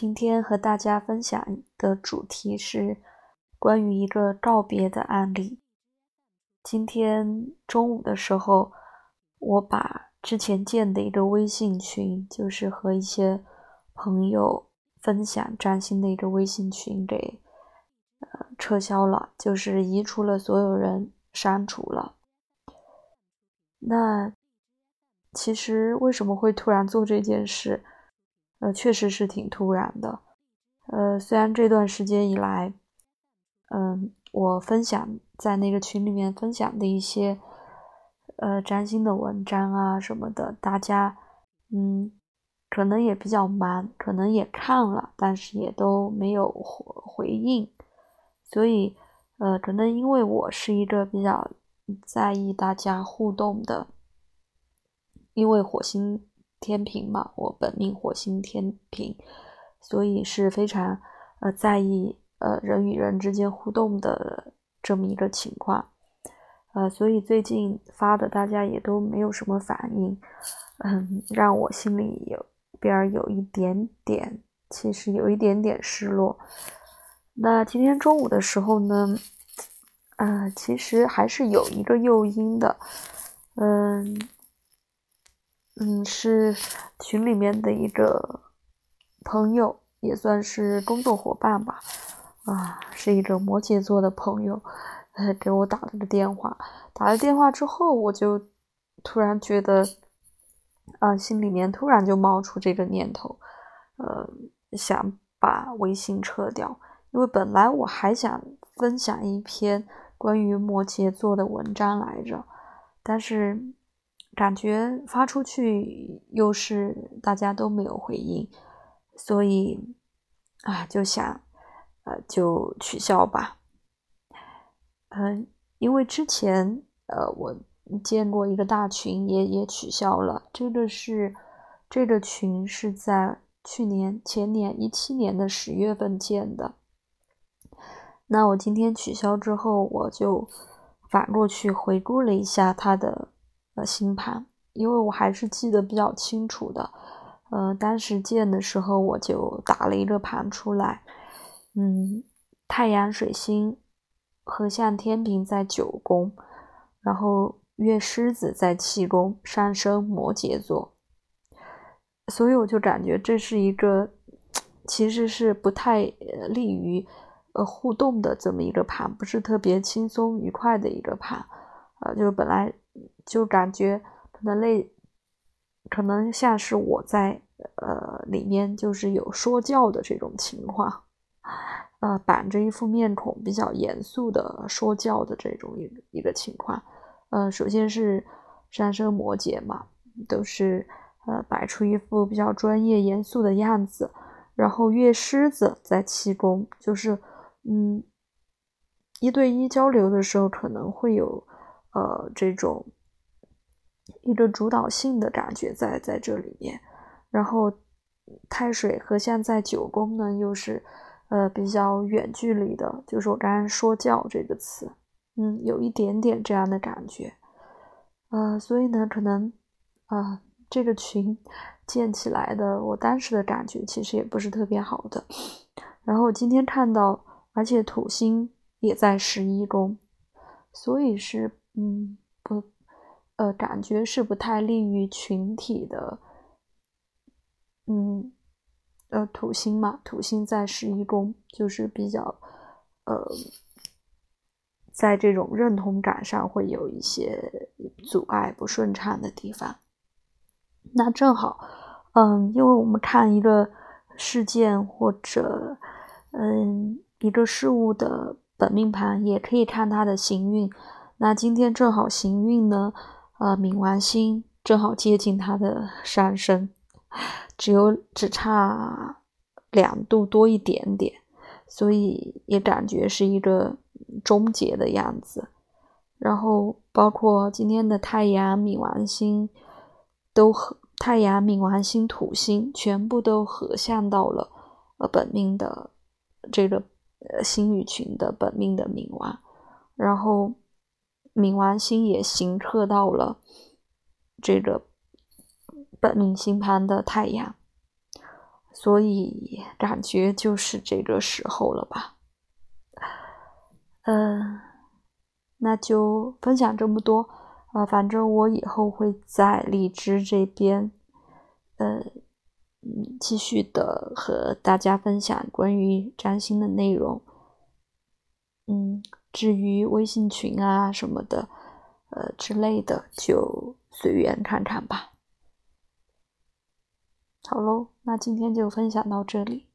今天和大家分享的主题是关于一个告别的案例。今天中午的时候，我把之前建的一个微信群，就是和一些朋友分享占星的一个微信群给呃撤销了，就是移除了所有人，删除了。那其实为什么会突然做这件事？呃，确实是挺突然的。呃，虽然这段时间以来，嗯，我分享在那个群里面分享的一些呃占星的文章啊什么的，大家嗯可能也比较忙，可能也看了，但是也都没有回回应。所以呃，可能因为我是一个比较在意大家互动的，因为火星。天平嘛，我本命火星天平，所以是非常呃在意呃人与人之间互动的这么一个情况，呃，所以最近发的大家也都没有什么反应，嗯，让我心里有边有一点点，其实有一点点失落。那今天中午的时候呢，呃，其实还是有一个诱因的，嗯。嗯，是群里面的一个朋友，也算是工作伙伴吧。啊，是一个摩羯座的朋友，呃，给我打了个电话。打了电话之后，我就突然觉得，啊，心里面突然就冒出这个念头，呃，想把微信撤掉，因为本来我还想分享一篇关于摩羯座的文章来着，但是。感觉发出去又是大家都没有回应，所以啊，就想呃就取消吧。嗯，因为之前呃我建过一个大群，也也取消了。这个是这个群是在去年前年一七年的十月份建的。那我今天取消之后，我就反过去回顾了一下它的。星盘，因为我还是记得比较清楚的，呃，当时建的时候我就打了一个盘出来，嗯，太阳、水星合相天平在九宫，然后月狮子在七宫，上升摩羯座，所以我就感觉这是一个其实是不太利于呃互动的这么一个盘，不是特别轻松愉快的一个盘，呃，就是本来。就感觉可能类，可能像是我在呃里面就是有说教的这种情况，呃，板着一副面孔比较严肃的说教的这种一一个情况。呃，首先是上升摩羯嘛，都是呃摆出一副比较专业严肃的样子。然后月狮子在七宫，就是嗯一对一交流的时候可能会有呃这种。一个主导性的感觉在在这里面，然后太水和现在九宫呢，又是呃比较远距离的，就是我刚刚说教这个词，嗯，有一点点这样的感觉，呃，所以呢，可能啊这个群建起来的，我当时的感觉其实也不是特别好的，然后今天看到，而且土星也在十一宫，所以是嗯。呃，感觉是不太利于群体的，嗯，呃，土星嘛，土星在十一宫，就是比较，呃，在这种认同感上会有一些阻碍、不顺畅的地方。那正好，嗯，因为我们看一个事件或者，嗯，一个事物的本命盘，也可以看它的行运。那今天正好行运呢。呃，冥王星正好接近它的上升，只有只差两度多一点点，所以也感觉是一个终结的样子。然后包括今天的太阳、冥王星都合，太阳、冥王星、土星全部都合向到了呃本命的这个呃星宇群的本命的冥王，然后。冥王星也行克到了这个本命星盘的太阳，所以感觉就是这个时候了吧。嗯，那就分享这么多。啊，反正我以后会在荔枝这边，呃，嗯，继续的和大家分享关于占星的内容。嗯，至于微信群啊什么的，呃之类的，就随缘看看吧。好喽，那今天就分享到这里。